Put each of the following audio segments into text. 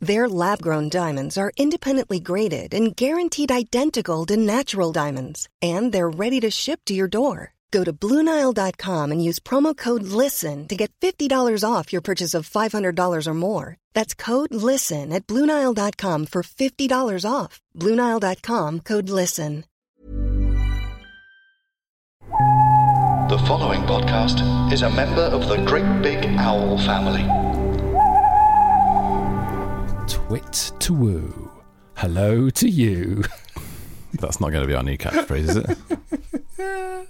Their lab grown diamonds are independently graded and guaranteed identical to natural diamonds, and they're ready to ship to your door. Go to BlueNile.com and use promo code LISTEN to get $50 off your purchase of $500 or more. That's code LISTEN at BlueNile.com for $50 off. BlueNile.com code LISTEN. The following podcast is a member of the Great Big Owl family. Twit to woo. Hello to you. That's not going to be our new catchphrase, is it?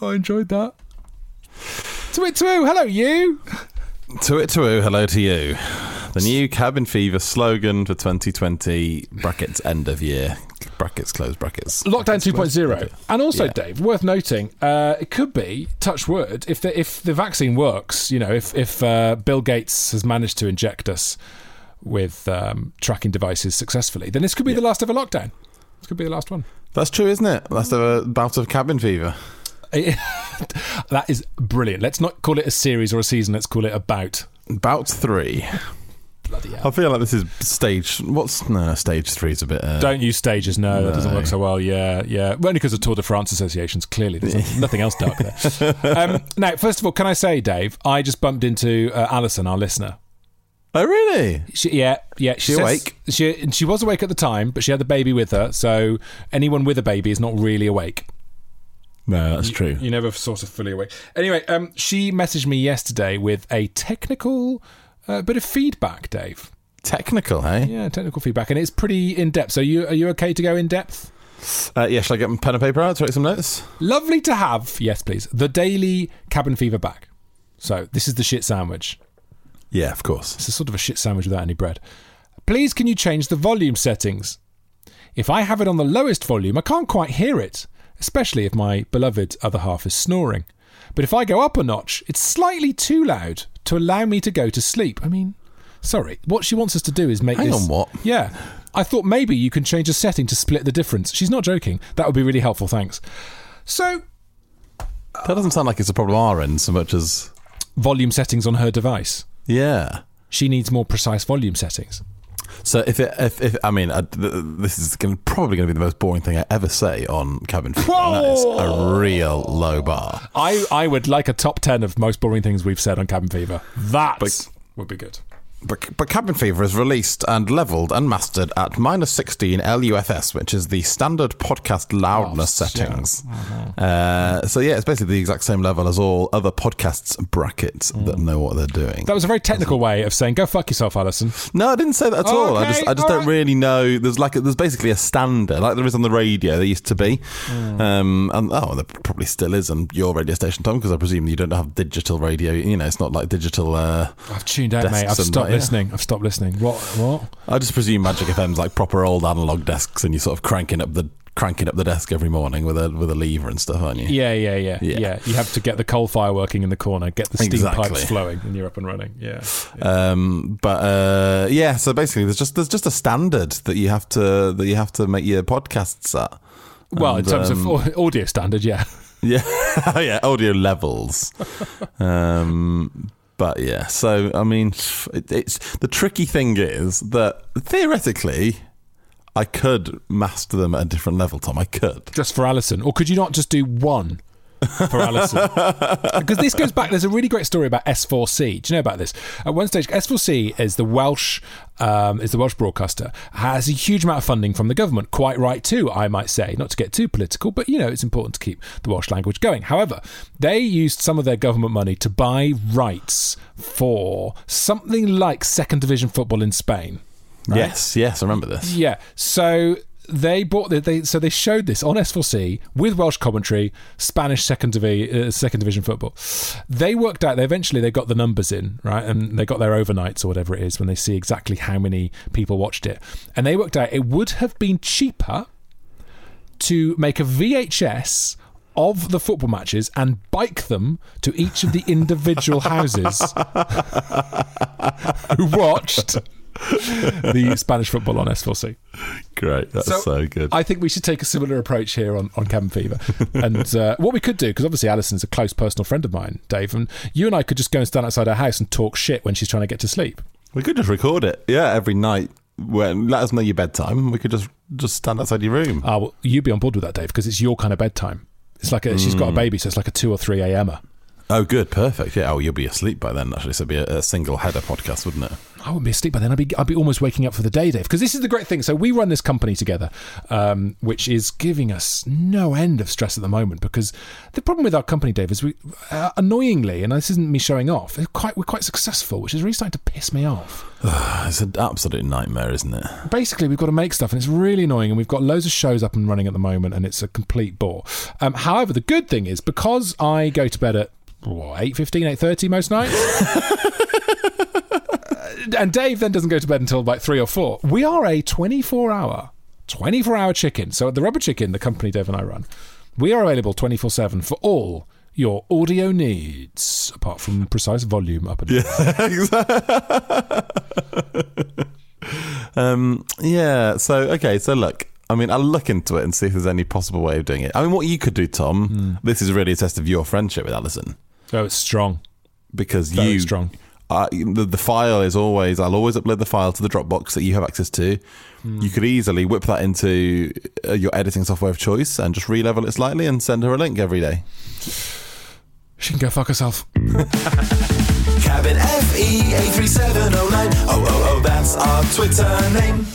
I enjoyed that. Twit to woo. Hello, you. to it, to woo, hello to you. The new cabin fever slogan for 2020, brackets end of year, brackets close brackets. Lockdown 2.0. And also, Yeah. Dave, worth noting, uh, it could be, touch wood, if the, if the vaccine works, you know, if, if uh, Bill Gates has managed to inject us with um, tracking devices successfully, then this could be the last ever lockdown. This could be the last one. That's true, isn't it? That's a bout of cabin fever. that is brilliant. Let's not call it a series or a season, let's call it a bout. Bout three. Bloody hell. I feel like this is stage. What's no stage three is a bit. Uh, Don't use stages, no, that doesn't work so well. Yeah, yeah. Well, only because of Tour de France associations, clearly. There's nothing else dark there. Um, now, first of all, can I say, Dave, I just bumped into uh, Alison, our listener. Oh really? She, yeah, yeah. She says- awake? She she was awake at the time, but she had the baby with her. So anyone with a baby is not really awake. No, that's true. You never sort of fully awake. Anyway, um, she messaged me yesterday with a technical uh, bit of feedback, Dave. Technical, hey? Yeah, technical feedback, and it's pretty in depth. So you are you okay to go in depth? Uh, yeah, shall I get my pen and paper out to write some notes? Lovely to have. Yes, please. The daily cabin fever back. So this is the shit sandwich. Yeah, of course. It's a sort of a shit sandwich without any bread. Please, can you change the volume settings? If I have it on the lowest volume, I can't quite hear it, especially if my beloved other half is snoring. But if I go up a notch, it's slightly too loud to allow me to go to sleep. I mean, sorry. What she wants us to do is make Hang this. on, what? Yeah. I thought maybe you can change a setting to split the difference. She's not joking. That would be really helpful. Thanks. So, That doesn't sound like it's a problem on our end so much as. volume settings on her device. Yeah. She needs more precise volume settings. So if it, if, if I mean, I, this is gonna, probably going to be the most boring thing I ever say on Cabin Fever. and That is a real low bar. I, I would like a top 10 of most boring things we've said on Cabin Fever. That But- would be good. But, but Cabin Fever is released and leveled and mastered at minus 16 LUFS, which is the standard podcast loudness Oh, settings. Uh, so, yeah, it's basically the exact same level as all other podcasts brackets that know what they're doing. That was a very technical way of saying, go fuck yourself, Alison. No, I didn't say that at all. I just, I just all don't right. really know. There's like, a, there's basically a standard, like there is on the radio. There used to be, Hmm. um, and oh, there probably still is on your radio station, Tom, because I presume you don't have digital radio. You know, it's not like digital. Uh, I've tuned out, mate. I've stopped yeah. listening. I've stopped listening. What? What? I just presume Magic FM's like proper old analog desks, and you're sort of cranking up the cranking up the desk every morning with a with a lever and stuff, aren't you? Yeah, yeah, yeah, yeah, Yeah. You have to get the coal fire working in the corner, get the steam Exactly. pipes flowing, and you're up and running. Yeah. Um, but uh, yeah, so basically, there's just there's just a standard that you have to that you have to make your podcasts at. Well, in terms um, of audio standard, yeah. Yeah, yeah, audio levels. um, but yeah, so I mean, it, it's the tricky thing is that theoretically, I could master them at a different level. Tom, I could. Just for Alison, or could you not just do one? For Alison. Because this goes back, there's a really great story about S4C. Do you know about this? At one stage, S4C is the Welsh, um, is the Welsh broadcaster, has a huge amount of funding from the government. Quite right too, I might say. Not to get too political, but you know, it's important to keep the Welsh language going. However, they used some of their government money to buy rights for something like second division football in Spain. Yes, yes, I remember this. Yeah. So they bought the, they so they showed this on S4C with Welsh commentary, Spanish second divi- uh, second division football. They worked out. They eventually they got the numbers in right, and they got their overnights or whatever it is when they see exactly how many people watched it, and they worked out it would have been cheaper to make a VHS of the football matches and bike them to each of the individual houses who watched the Spanish football on S4C. Great. That's so, good. I think we should take a similar approach here on, on Cabin Fever. and uh, what we could do, because obviously Alison's a close personal friend of mine, Dave, and you and I could just go and stand outside her house and talk shit when she's trying to get to sleep. we could just record it. Yeah, every night. When let us know your bedtime. We could just just stand outside your room. Ah, well, you'd be on board with that, Dave, because it's your kind of bedtime. It's like a, she's got a baby, so it's like a 2 or 3 a.m. Oh, good, perfect. Yeah. Oh, you'll be asleep by then. Actually, so it'd be a, a single header podcast, wouldn't it? I wouldn't be asleep by then. I'd be, I'd be almost waking up for the day, Dave. Because this is the great thing. So we run this company together, um, which is giving us no end of stress at the moment. Because the problem with our company, Dave, is we, uh, annoyingly, and this isn't me showing off, we're quite, we're quite successful, which is really starting to piss me off. It's an absolute nightmare, isn't it? Basically, we've got to make stuff, and it's really annoying. And we've got loads of shows up and running at the moment, and it's a complete bore. Um, however, the good thing is because I go to bed at what, 8.15, 8.30 most nights. and Dave then doesn't go to bed until like three or four. We are a 24 hour, 24 hour chicken. So at the Rubber Chicken, the company Dave and I run, we are available 24 7 for all your audio needs, apart from precise volume up and down. Yeah, Um, yeah. So okay. So look. I mean, I'll look into it and see if there's any possible way of doing it. I mean, what you could do, Tom. Hmm. This is really a test of your friendship with Alison Oh, it's strong. because Very you strong. Uh, the, the file is always. I'll always upload the file to the Dropbox that you have access to. Hmm. You could easily whip that into uh, your editing software of choice and just re-level it slightly and send her a link every day. She can go fuck herself. Cabin FE 83709. Oh, oh, oh, that's our Twitter name.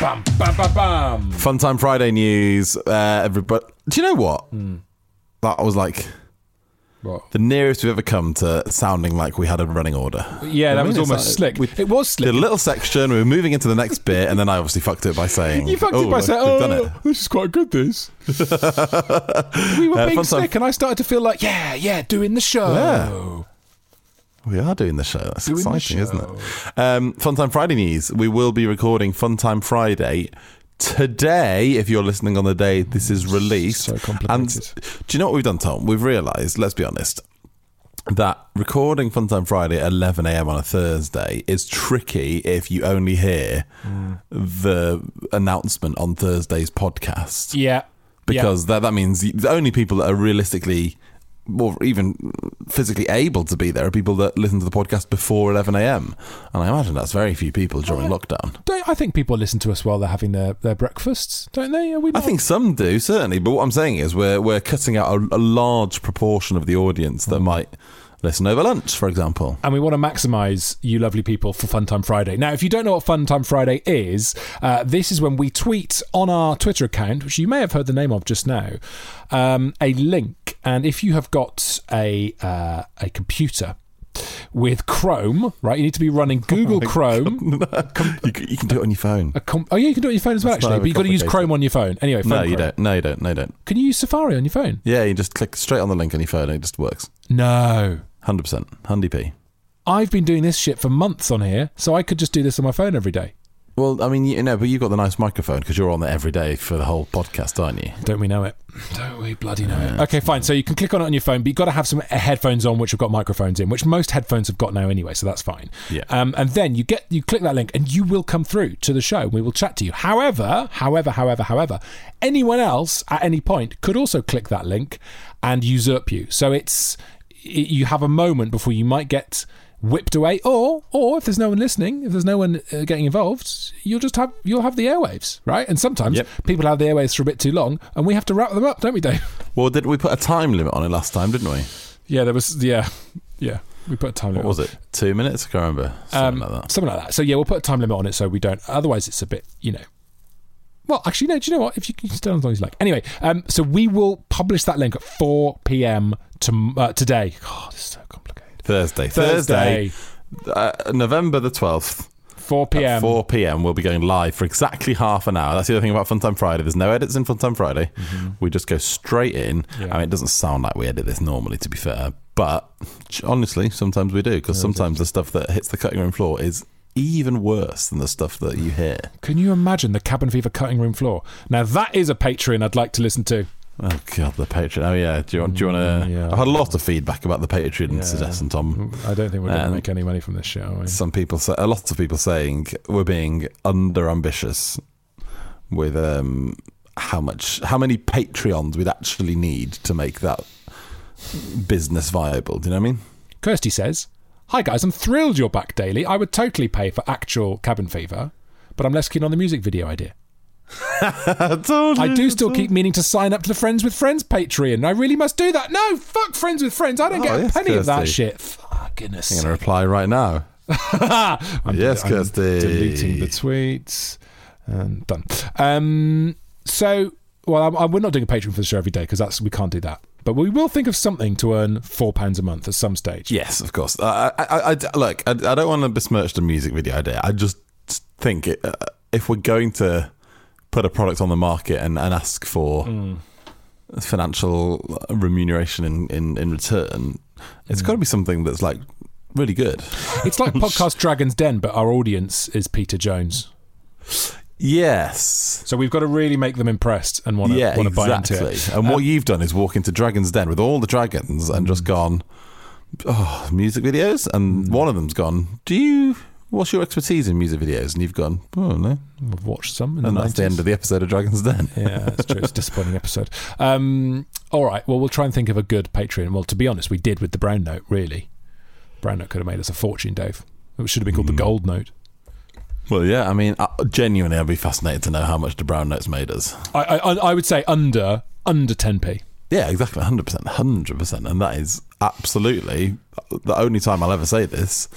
Bam, bam, bam, bam. Funtime Friday news. Uh, everybody, do you know what? Hmm. That was like What? the nearest we've ever come to sounding like we had a running order. Yeah, that I mean, was almost like- slick. we it was slick. Did a little section. We were moving into the next bit, and then I obviously fucked it by saying, You fucked it by we've saying, done "Oh, it." this is quite good." This. we were Uh, being fun time- slick, and I started to feel like, yeah, yeah, doing the show. Yeah. We are doing the show. That's Doing the exciting, isn't it? Um, Funtime Friday news. We will be recording Funtime Friday today. If you're listening on the day this is released, So. And do you know what we've done, Tom? We've realised. Let's be honest. That recording Funtime Friday at 11 a.m. on a Thursday is tricky if you only hear Mm. the announcement on Thursday's podcast Yeah, because that that means the only people that are realistically or even physically able to be there are people that listen to the podcast before 11 a.m. And I imagine that's very few people during oh, lockdown. Don't, I think people listen to us while they're having their, their breakfasts, don't they? I think some do certainly, but what I'm saying is we're we're cutting out a, a large proportion of the audience that hmm. might listen over lunch, for example. and we want to maximise you lovely people for Fun Time Friday. Now, if you don't know what Fun Time Friday is, uh, this is when we tweet on our Twitter account, which you may have heard the name of just now, um, a link. And if you have got a uh, a computer with Chrome, right, you need to be running Google Chrome. you, can, you can do it on your phone. Com- oh yeah, you can do it on your phone as well. Not Actually, but you've got to use. Chrome on your phone. Anyway, phone No, you don't. No, you don't. No, you don't. Can you use Safari on your phone? Yeah, you just click straight on the link on your phone and it just works. No. 100%. Handy P. I've been doing this shit for months on here, so I could just do this on my phone every day. Well, I mean, you know, but you've got the nice microphone because you're on it every day for the whole podcast, aren't you? Don't we know it? Don't we bloody know it? Okay, fine. So you can click on it on your phone, but you've got to have some headphones on, which have got microphones in, which most headphones have got now anyway. So that's fine. Yeah. Um, and then you get you click that link, and you will come through to the show. And we will chat to you. However, however, however, however, anyone else at any point could also click that link and usurp you. So it's it, you have a moment before you might get whipped away or or if there's no one listening if there's no one uh, getting involved you'll just have you'll have the airwaves right and sometimes Yep. people have the airwaves for a bit too long and we have to wrap them up don't we dave Well, did we put a time limit on it last time, didn't we? yeah there was yeah yeah we put a time limit. What was on. it? Two minutes? I can't remember. Something um, like that. something like that so yeah we'll put a time limit on it so we don't otherwise it's a bit you know well actually no do you know what if you can stay on as long as you like anyway um so we will publish that link at 4 p.m to, uh, today god this is so complicated Thursday. Thursday, Thursday. Uh, November the 12th. 4 At p.m 4 p.m. We'll be going live for exactly half an hour. That's the other thing about Funtime Friday. There's no edits in Funtime Friday. We just go straight in. Mm-hmm. Yeah. I mean, it doesn't sound like we edit this normally, to be fair. But honestly, sometimes we do because sometimes the stuff that hits the cutting room floor is even worse than the stuff that you hear. Can you imagine the cabin fever cutting room floor? Now that is a Patreon I'd like to listen to. Oh god, the Patreon. Oh yeah, do you want? Do you want to? Yeah. I've had a lot of feedback about the Patreon Yeah. suggestion, Tom. I don't think we're going to make any money from this show. Some people say, a lot of people saying we're being under ambitious with um, how much, how many Patreons we'd actually need to make that business viable. Do you know what I mean? Kirsty says, "Hi guys, I'm thrilled you're back daily. I would totally pay for actual cabin fever, but I'm less keen on the music video idea. I do still keep meaning to sign up to the Friends with Friends Patreon. I really must do that. No, fuck Friends with Friends. I don't Oh, get a yes, penny of that shit. Fuck goodness. I'm going to reply right now. I'm, Yes, Kirsty. Deleting the tweets and done. Um, so, well, I'm, I'm, we're not doing a Patreon for the show every day because that's we can't do that. But we will think of something to earn four pounds a month at some stage. Yes, of course. I, I, I, look, I, I don't want to besmirch the music video idea. I just think it, uh, if we're going to put a product on the market and, and ask for financial remuneration in, in, in return, it's got to be something that's like really good. It's like podcast Dragon's Den, but our audience is Peter Jones. Yes. So we've got to really make them impressed and want to Yeah, want to buy exactly. into it. And what you've done is walk into Dragon's Den with all the dragons and just mm. gone, oh, music videos? And mm. one of them's gone, do you, what's your expertise in music videos? And you've gone, oh, no. I've watched some in And the that's the end of the episode of Dragon's Den. yeah, that's true. It's a disappointing episode. Um, all right. Well, we'll try and think of a good Patreon. Well, to be honest, we did with the Brown Note. Really, Brown Note could have made us a fortune, Dave. It should have been called the mm. Gold Note. Well, yeah, I mean, uh, genuinely, I'd be fascinated to know how much the brown notes made us. I, I, I would say under under 10p. Yeah, exactly, 100%, 100%. And that is absolutely the only time I'll ever say this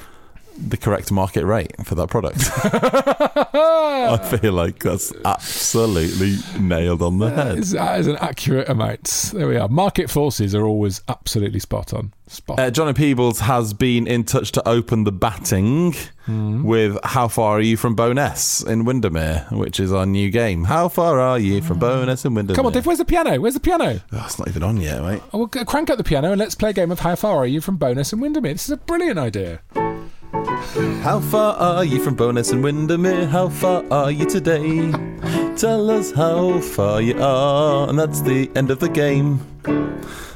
the correct market rate for that product. I feel like that's absolutely nailed on the head. Is- That is an accurate amount. There we are. Market forces are always absolutely spot on. Spot. Uh, Johnny Peebles has been in touch to open the batting with How Far Are You from Bowness in Windermere, which is our new game. How far are you from Bowness in Windermere? Come on, Dave. Where's the piano? Where's the piano? Oh, it's not even on yet, mate. Oh, well, crank up the piano and let's play a game of How Far Are You from Bowness in Windermere. This is a brilliant idea. How far are you from Bowness and Windermere? How far are you today? Tell us how far you are, and that's the end of the game.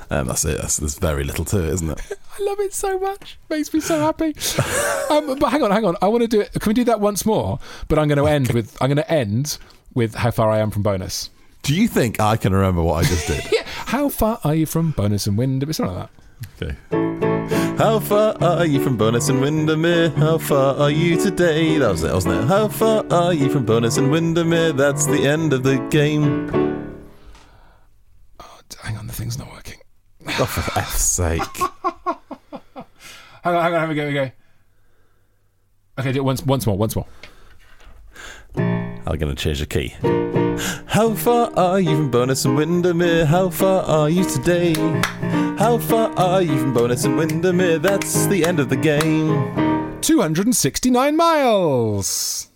Um, that's it. That's, there's very little to it, isn't it? I love it so much. Makes me so happy. um, but hang on, hang on. I want to do it. Can we do that once more? But I'm going to end with I'm going to end with how far I am from Bowness. Do you think I can remember what I just did? Yeah. How far are you from Bowness and wind? Something like that. Okay. How far are you from Bowness and Windermere? How far are you today? That was it, wasn't it? How far are you from Bowness and Windermere? That's the end of the game. Oh, Hang on, the thing's not working. Oh, for F's sake. Hang on, hang on. Here we go. Here we go. Okay, do it once, once more, once more. I'm going to change the key. How far are you from Bowness and Windermere? How far are you today? How far are you from Bowness and Windermere? That's the end of the game. 269 miles.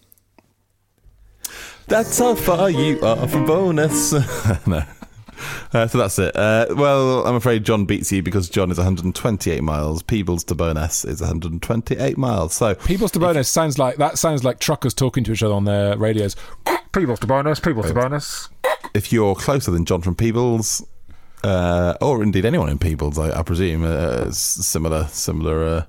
That's how far you are from Bowness. no. Uh, so that's it. Uh, well, I'm afraid John beats you because John is 128 miles. Peebles to Bowness is 128 miles. So Peebles to Bowness sounds like that. Sounds like truckers talking to each other on their radios. People's to Bowness. People's to Bowness. if you're closer than John from Peebles, uh, or indeed anyone in Peebles, I, I presume, uh, similar similar uh,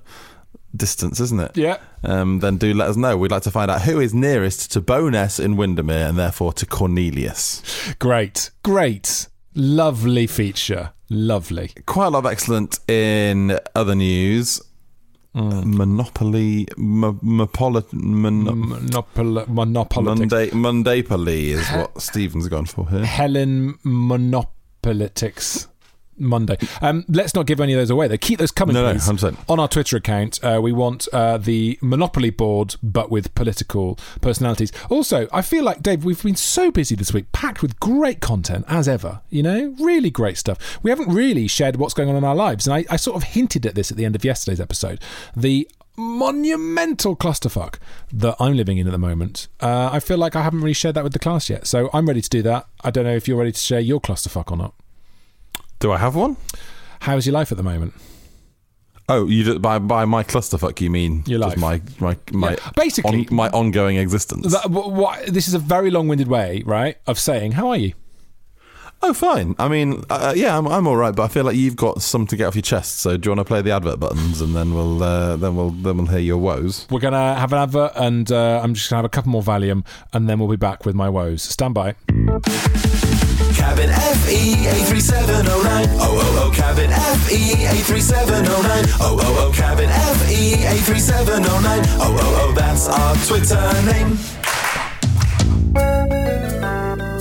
distance, isn't it? Yeah. Um, then do let us know. We'd like to find out who is nearest to Bowness in Windermere and therefore to Cornelius. Great. Great. Lovely feature. Lovely. Quite a lot of excellent in other news. Monopoly, mo- mopoli- mon- Monopol- monopolitics. Monday, Monday is what Stephen's gone for here. Helen Monopolitics. Monday. Um, let's not give any of those away. They keep those coming, No, no, 100%. On our Twitter account, uh, we want uh, the Monopoly board, but with political personalities. Also, I feel like Dave, we've been so busy this week, packed with great content as ever. You know, really great stuff. We haven't really shared what's going on in our lives, and I, I sort of hinted at this at the end of yesterday's episode. The monumental clusterfuck that I'm living in at the moment. Uh, I feel like I haven't really shared that with the class yet, so I'm ready to do that. I don't know if you're ready to share your clusterfuck or not. Do I have one? How's your life at the moment? Oh, you just, by by my clusterfuck you mean Your just life. my my my Yeah, basically- on, my ongoing existence. That, what, this is a very long-winded way, right, of saying how are you? oh, fine. I mean, uh, yeah, I'm I'm all right, but I feel like you've got some to get off your chest. So do you want to play the advert buttons and then we'll uh, then we'll then we'll hear your woes. We're gonna have an advert, and uh, I'm just gonna have a couple more Valium, and then we'll be back with my woes. Stand by. Cabin FE 83709. Oh, oh, oh, cabin FE 83709. Oh, oh, oh, cabin FE 83709. Oh, oh, oh, that's our Twitter name.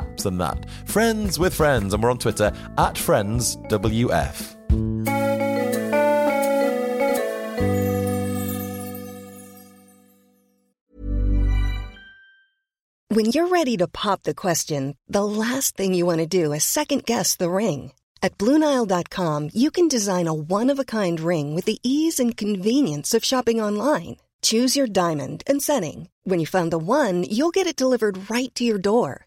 apps that. Friends with Friends, and we're on Twitter at FriendsWF. When you're ready to pop the question, the last thing you want to do is second guess the ring. At Bluenile.com, you can design a one of a kind ring with the ease and convenience of shopping online. Choose your diamond and setting. When you find the one, you'll get it delivered right to your door.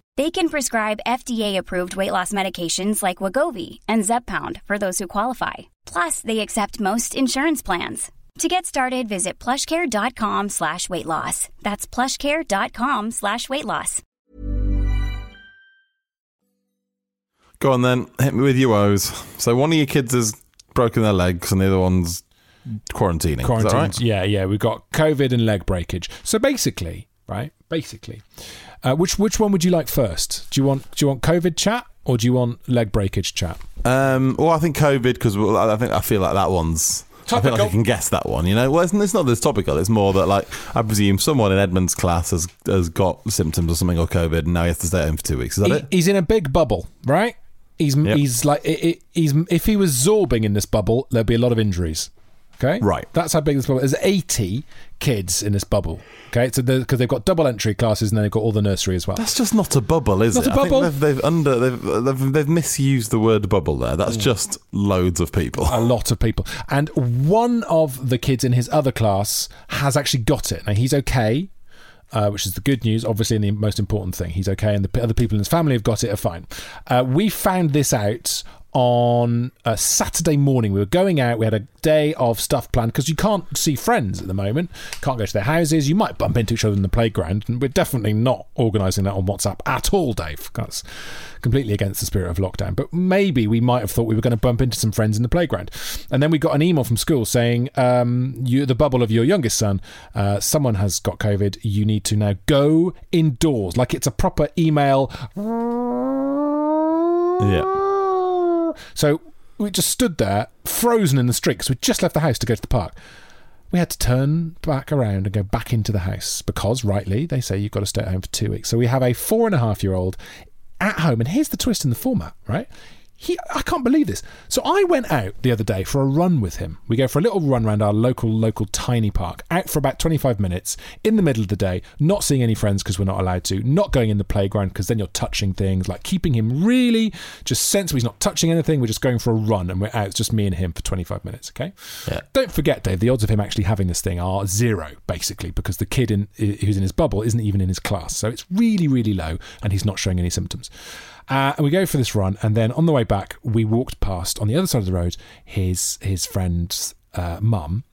They can prescribe FDA-approved weight loss medications like Wegovy and Zepbound for those who qualify. Plus, they accept most insurance plans. To get started, visit plushcare.com slash weight loss. That's plushcare.com slash weight loss. Go on then, hit me with your woes. So one of your kids has broken their legs and the other one's quarantining. Is that right? Yeah, yeah. We've got COVID and leg breakage. So basically, right? Basically, uh, which which one would you like first? Do you want do you want COVID chat or do you want leg breakage chat? Um, well, I think COVID because I think I feel like that one's. I feel like I can guess that one. You know, well, it's, it's not this topical. It's more that like I presume someone in Edmund's class has has got symptoms or something or COVID, and now he has to stay at home for two weeks. Is that He- it? he's in a big bubble, right? He's Yep. he's like it, it, he's if he was zorbing in this bubble, there'd be a lot of injuries. Okay, Right. That's how big this bubble. There's 80 kids in this bubble. Okay, so because they've got double entry classes and then they've got all the nursery as well. That's just not a bubble, is Not it? a bubble? they've, they've under they've, they've they've misused the word bubble there. That's just loads of people. a lot of people. And one of the kids in his other class has actually got it. Now he's okay, uh, which is the good news, obviously, and the most important thing. He's okay, and the p- other people in his family have got it are fine. Uh, we found this out on a Saturday morning. We were going out. We had a day of stuff planned because you can't see friends at the moment. Can't go to their houses. You might bump into each other in the playground, and we're definitely not organising that on WhatsApp at all, Dave. That's completely against the spirit of lockdown. But maybe we might have thought we were going to bump into some friends in the playground, and then we got an email from school saying, um, "You, the bubble of your youngest son, uh, someone has got COVID. You need to now go indoors." Like it's a proper email. yeah. So we just stood there, frozen in the street, 'cause we just left the house to go to the park. We had to turn back around and go back into the house because, rightly, they say you've got to stay at home for two weeks. So we have a four and a half year old at home. And here's the twist in the format, right? He, I can't believe this. So I went out the other day for a run with him. We go for a little run around our local, local tiny park, out for about 25 minutes in the middle of the day, not seeing any friends because we're not allowed to, not going in the playground because then you're touching things, like keeping him really just sensible. He's not touching anything. We're just going for a run and we're out. It's just me and him for 25 minutes, okay? Yeah. Don't forget, Dave, the odds of him actually having this thing are zero, basically, because the kid in, who's in his bubble isn't even in his class. So it's really, really low and he's not showing any symptoms. Uh, and we go for this run, and then on the way back, we walked past on the other side of the road his his friend's uh, mum,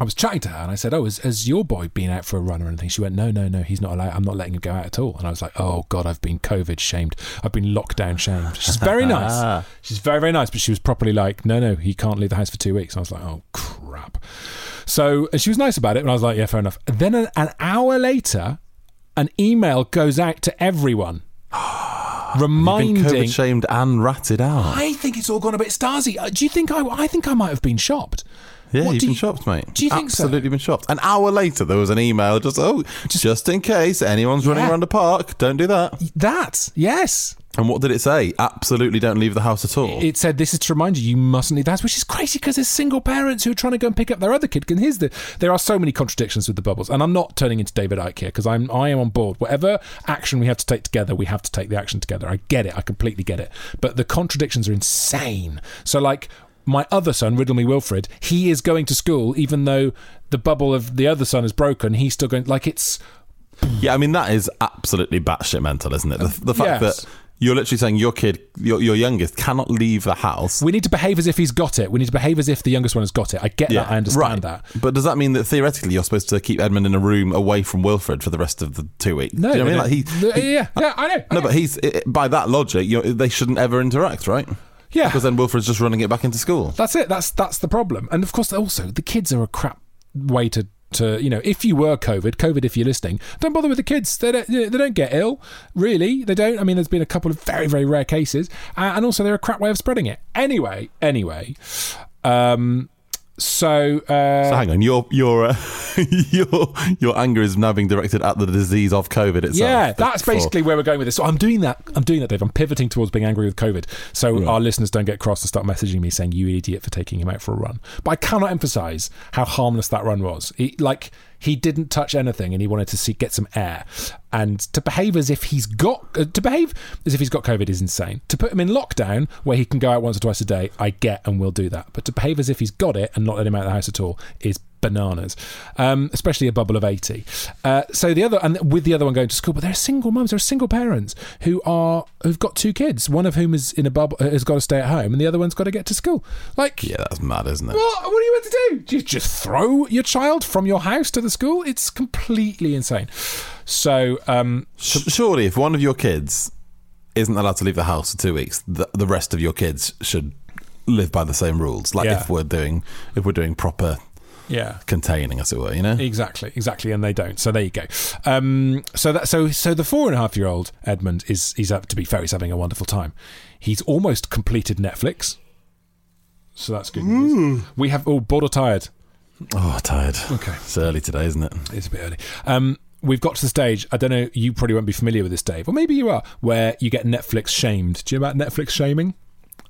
I was chatting to her and I said, "Oh, has, has your boy been out for a run or anything?" She went, "No, no, no. He's not allowed. I'm not letting him go out at all." And I was like, "Oh God, I've been COVID shamed. I've been lockdown shamed." She's very nice. She's very very nice, but she was properly like, "No, no, he can't leave the house for two weeks." And I was like, "Oh crap." So she was nice about it, and I was like, "Yeah, fair enough." Then an, an hour later, an email goes out to everyone. You've reminding been COVID shamed and ratted out. I think it's all gone a bit Stasi. Uh, Do you think I? I think I might have been shopped. Yeah, What you've been you- shopped, mate. do you think so? Absolutely been shopped. An hour later, there was an email just, oh, just, in case anyone's running around the park, don't do that. That yes, And what did it say? Absolutely don't leave the house at all. it said this is to remind you you mustn't leave the house, which is crazy because there's single parents who are trying to go and pick up their other kid. And here's the there are so many contradictions with the bubbles, and I'm not turning into David Icke here because I'm I am on board. Whatever action we have to take together, we have to take the action together. I get it, I completely get it, but the contradictions are insane. So like. My other son, Riddle Me Wilfred, he is going to school even though the bubble of the other son is broken. He's still going. Like it's yeah, I mean, that is absolutely batshit mental, isn't it? The, the fact yes. that you're literally saying your kid, your, your youngest, cannot leave the house. we need to behave as if he's got it. We need to behave as if the youngest one has got it. I get that. I understand right. that. But does that mean that theoretically you're supposed to keep Edmund in a room away from Wilfred for the rest of the two weeks? No, Do you know what I mean? Like he, the- yeah, yeah, I know. I no, know. but he's i by that logic, you know, they shouldn't ever interact, right? Yeah. because then Wilfred's just running it back into school. That's it. That's that's the problem. And of course, also the kids are a crap way to. To, you know, if you were COVID, COVID, if you're listening, don't bother with the kids. They don't, they don't get ill, really. They don't. I mean, there's been a couple of very, very rare cases, uh, and also they're a crap way of spreading it. Anyway, anyway, um, so, uh, So hang on, your your uh, your your anger is now being directed at the disease of COVID itself. Yeah, that's For- basically where we're going with this. So I'm doing that. I'm doing that, Dave. I'm pivoting towards being angry with COVID, so our listeners don't get cross and start messaging me saying you idiot for taking him out for a run. But I cannot emphasise how harmless that run was. He, like he didn't touch anything, and he wanted to see get some air. And to behave as if he's got uh, to behave as if he's got COVID is insane. To put him in lockdown where he can go out once or twice a day, I get and will do that. But to behave as if he's got it and not let him out of the house at all is bananas, um, especially a bubble of 80. Uh, so the other, and with the other one going to school, but there are single mums, there are single parents who are, who've got two kids, one of whom is in a bubble, uh, has got to stay at home, and the other one's got to get to school. Like, Yeah, that's mad, isn't it? what, what are you meant to do? Do you just throw your child from your house to the school? It's completely insane. So, um, Surely, if one of your kids isn't allowed to leave the house for two weeks, the, the rest of your kids should live by the same rules. Like Yeah. if we're doing if we're doing proper yeah. containing, as it were, you know. Exactly, exactly, and they don't. So there you go. Um, so that so so the four and a half year old Edmund is he's up to be fair, he's having a wonderful time. He's almost completed Netflix, so that's good news. We have all bored or tired. Oh, tired. Okay. it's early today, isn't it? It's a bit early. Um, we've got to the stage. I don't know. You probably won't be familiar with this, Dave, or maybe you are, where you get Netflix shamed. Do you know about Netflix shaming?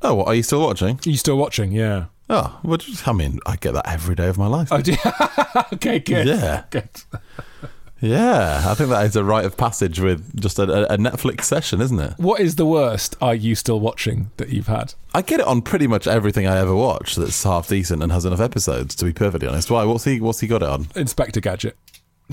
Oh, what, are you still watching? Are you still watching? Yeah. Oh, well, just- I mean, I get that every day of my life. Oh, do okay, good. Yeah. Good. Yeah, I think that is a rite of passage with just a, a Netflix session, isn't it? What is the worst? Are you still watching that you've had? I get it on pretty much everything I ever watch that's half decent and has enough episodes. To be perfectly honest, why? What's he? What's he got it on? Inspector Gadget.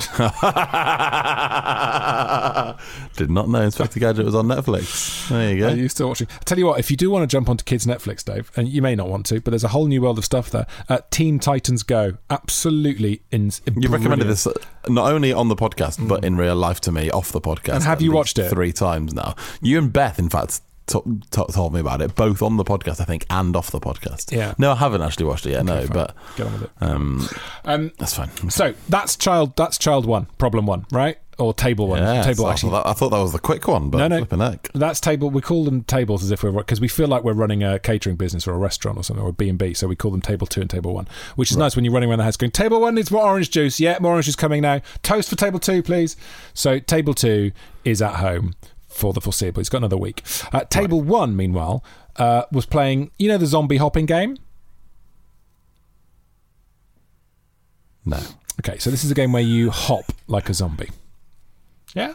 Did not know Inspector Gadget was on Netflix. There you Are go. you still watching? I tell you what, if you do want to jump onto kids' Netflix, Dave, and you may not want to, but there's a whole new world of stuff there. Uh, Teen Titans Go, absolutely in. You recommended this uh, not only on the podcast but in real life to me off the podcast. And have you watched it? three times now? You and Beth, in fact, t- t- told me about it both on the podcast, I think, and off the podcast. Yeah. No, I haven't actually watched it yet. no, fine. but Get on with it. um, Um, that's fine. so that's child. That's child one, problem one, right? Or table one. Yeah, table I, actually. thought that, I thought that was the quick one, but No, no. That's table. We call them tables as if we're because we feel like we're running a catering business or a restaurant or something or a B and B. So we call them table two and table one, which is nice when you're running around the house going table one needs more orange juice. Yeah, more orange juice coming now. Toast for table two, please. So table two is at home for the foreseeable. He's got another week. Uh, table one, meanwhile, uh, was playing. You know the zombie hopping game. No. Okay, so this is a game where you hop like a zombie. Yeah.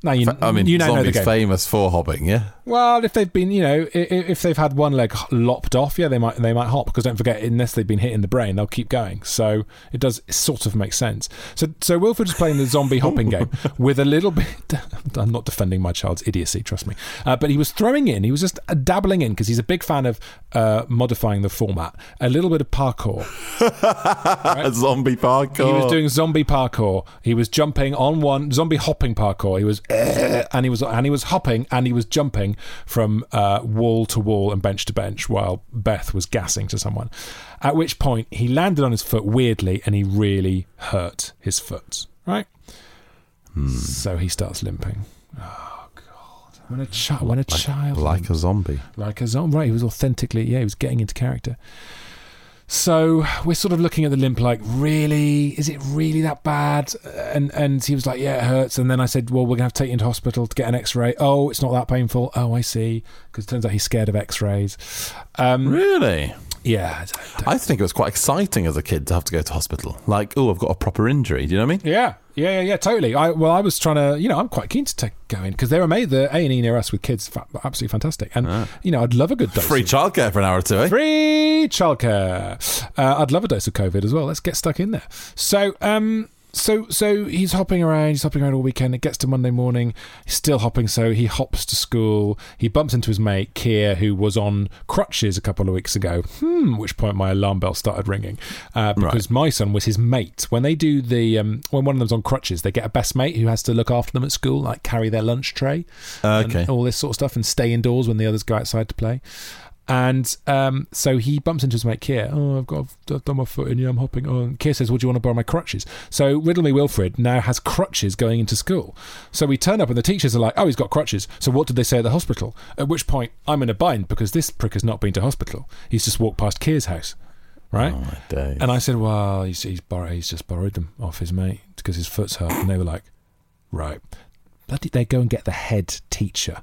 No, you, I mean, you now know the zombies famous for hopping, yeah. Well, if they've been, you know, i- i- if they've had one leg lopped off, yeah, they might they might hop because don't forget, unless they've been hit in the brain, they'll keep going. So it does sort of make sense. So so Wilfred is playing the zombie hopping game with a little bit. I'm not defending my child's idiocy, trust me, uh, but he was throwing in, he was just uh, dabbling in because he's a big fan of uh, modifying the format. A little bit of parkour. Zombie parkour. He was doing zombie parkour. He was jumping on one zombie hopping parkour. He was and he was and he was hopping and he was jumping from uh, wall to wall and bench to bench while Beth was gassing to someone. At which point he landed on his foot weirdly and he really hurt his foot. Right. So he starts limping. Oh God! When a child, when a child, like a zombie. like a zombie. Right, he was authentically, yeah, he was getting into character. So we're sort of looking at the limp, like, really, is it really that bad? And and he was like, yeah, it hurts. And then I said, well, we're gonna have to take you into hospital to get an X-ray. Oh, it's not that painful. Oh, I see. Because it turns out he's scared of X-rays. Um, Really? yeah, I I think it was quite exciting as a kid to have to go to hospital. Like, oh, I've got a proper injury. Do you know what I mean? yeah, yeah, yeah, yeah, totally. I well, I was trying to, you know, I'm quite keen to take, go in because they're made the A and E near us with kids, fa- absolutely fantastic. And you know, I'd love a good dose. Free of- childcare for an hour or two, eh? Free childcare. Uh, I'd love a dose of COVID as well. Let's get stuck in there. So, um, so, so he's hopping around. He's hopping around all weekend. It gets to Monday morning. He's still hopping. So he hops to school. He bumps into his mate Kier, who was on crutches a couple of weeks ago. Hmm. Which point my alarm bell started ringing uh, because my son was his mate. When they do the um, when one of them's on crutches, they get a best mate who has to look after them at school, like carry their lunch tray Okay. and all this sort of stuff, and stay indoors when the others go outside to play. And um, so he bumps into his mate Kier. Oh, I've got I've done my foot in. Yeah, I'm hopping. And Kier says, "Would you want to borrow my crutches?" So Riddle Me Wilfred now has crutches going into school. So we turn up and the teachers are like, "Oh, he's got crutches." So what did they say at the hospital? At which point I'm in a bind because this prick has not been to hospital. He's just walked past Kier's house, right? Oh, my days. And I said, "Well, he's he's, borrowed, he's just borrowed them off his mate because his foot's hurt." And they were like, "Right." Bloody, they go and get the head teacher,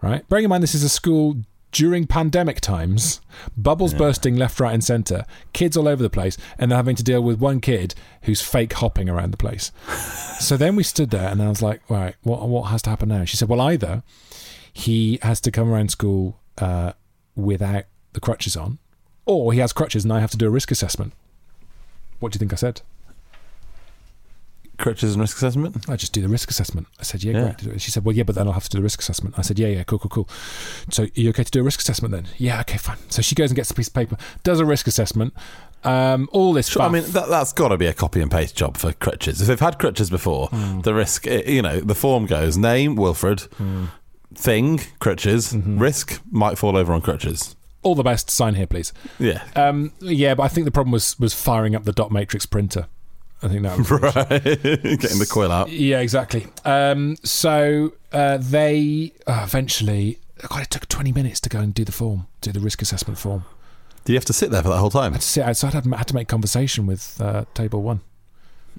right? Bearing in mind this is a school during pandemic times, bubbles bursting left, right, and centre, kids all over the place, and they're having to deal with one kid who's fake hopping around the place. so then we stood there, and I was like, "Right, what what has to happen now?" She said, "Well, either he has to come around school uh, without the crutches on, or he has crutches, and I have to do a risk assessment." What do you think I said? Crutches and risk assessment? I just do the risk assessment. I said, yeah, Yeah. great. She said, well, yeah, but then I'll have to do the risk assessment. I said, yeah, yeah, cool, cool, cool. So are you okay to do a risk assessment then? Yeah, okay, fine. So she goes and gets a piece of paper, does a risk assessment, um, all this Sure, I mean, that, that's got to be a copy and paste job for crutches. If they've had crutches before, Hmm. the risk, eh, you know, the form goes name, Wilfred, Hmm. thing, crutches, Mm-hmm. risk, might fall over on crutches. all the best. Sign here, please. Yeah. Um, yeah, but I think the problem was was firing up the dot matrix printer. I think that was right. Getting the quill out. Yeah, exactly. Um, so uh, they uh, eventually, God, it took 20 minutes to go and do the form, do the risk assessment form. Do you have to sit there for that whole time? I had to sit outside, I had, had to make conversation with uh, table one,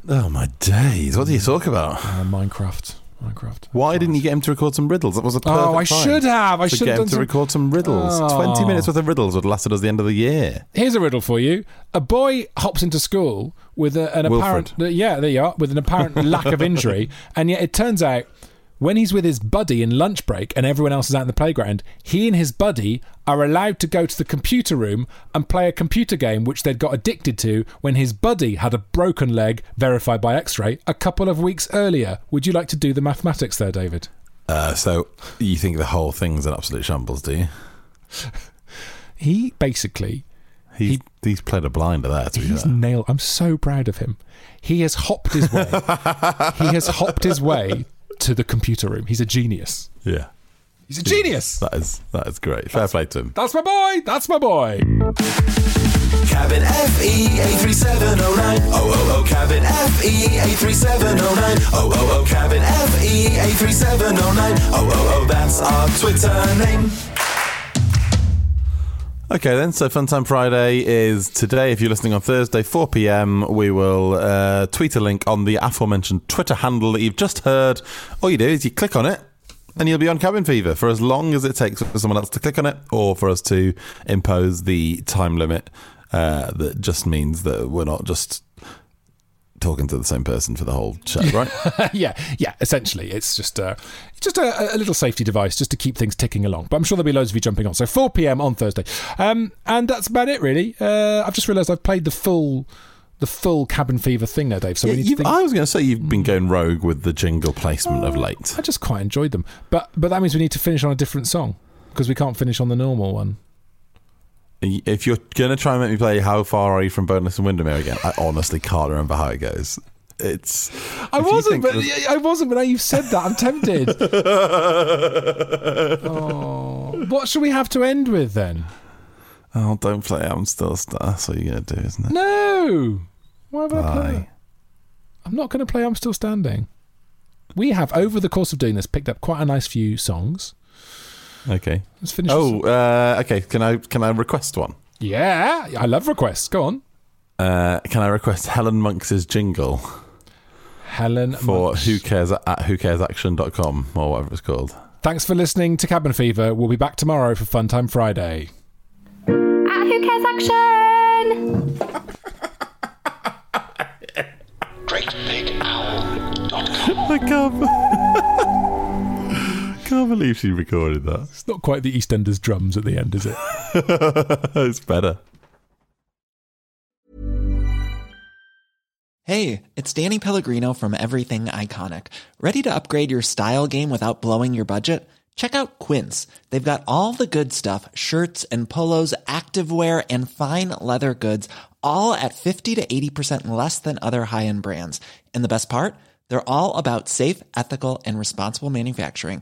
Oh, my days. What do you talk about? uh, Minecraft. Minecraft. Why didn't you get him to record some riddles? That was a oh, perfect Oh, I time should have. I to should get have him done to some- record some riddles. Oh. 20 minutes worth of riddles would have lasted us the end of the year. Here's a riddle for you. A boy hops into school with a, an Wilfred. apparent yeah, there you are, with an apparent lack of injury, and yet it turns out when he's with his buddy in lunch break and everyone else is out in the playground, he and his buddy are allowed to go to the computer room and play a computer game which they'd got addicted to when his buddy had a broken leg verified by X-ray a couple of weeks earlier. Would you like to do the mathematics there, David? Uh, so you think the whole thing's an absolute shambles, do you? He basically He's, he's played a blinder there, to He's nailed. I'm so proud of him. He has hopped his way. he has hopped his way to the computer room. He's a genius. Yeah. He's a genius. That is that is great. Fair play to him. That's my boy. That's my boy. Cabin FE 83709. Oh, oh, oh, cabin FE 83709. Oh, oh, oh, cabin FE 83709. Oh, oh, oh, that's our Twitter name. Okay, then. So, Funtime Friday is today. If you're listening on Thursday, 4 p.m., we will uh, tweet a link on the aforementioned Twitter handle that you've just heard. All you do is you click on it, and you'll be on Cabin Fever for as long as it takes for someone else to click on it, or for us to impose the time limit. Uh, that just means that we're not just talking to the same person for the whole show, right? yeah, yeah. Essentially, it's just uh, just a, a little safety device just to keep things ticking along. But I'm sure there'll be loads of you jumping on. So 4 p.m. on Thursday, um, and that's about it really. Uh, I've just realised I've played the full the full cabin fever thing now, Dave. So Yeah, we need to think. I was going to say you've been going rogue with the jingle placement of late. I just quite enjoyed them, but but that means we need to finish on a different song because we can't finish on the normal one. If you're going to try and make me play How Far Are You from Bowness and Windermere again, I honestly can't remember how it goes. It's. I wasn't, but I wasn't. But now you've said that, I'm tempted. oh, what should we have to end with then? Oh, don't play I'm Still Star. That's what you're going to do, isn't it? No. Why would I play? I'm not going to play I'm Still Standing. We have, over the course of doing this, picked up quite a nice few songs. Okay. Let's finish. Oh, this- uh, okay. Can I can I request one? yeah. I love requests. Go on. Uh, can I request Helen Monks' jingle Helen. for Monks. who cares at whocaresaction.com or whatever it's called? Thanks for listening to Cabin Fever. We'll be back tomorrow for Fun Time Friday. At Who Cares Action! GreatBigOwl.com. I can't, can't believe she recorded that. It's not quite the EastEnders drums at the end, is it? it's better. Hey, it's Danny Pellegrino from Everything Iconic. Ready to upgrade your style game without blowing your budget? Check out Quince. They've got all the good stuff shirts and polos, activewear, and fine leather goods, all at 50 to 80% less than other high end brands. And the best part? They're all about safe, ethical, and responsible manufacturing.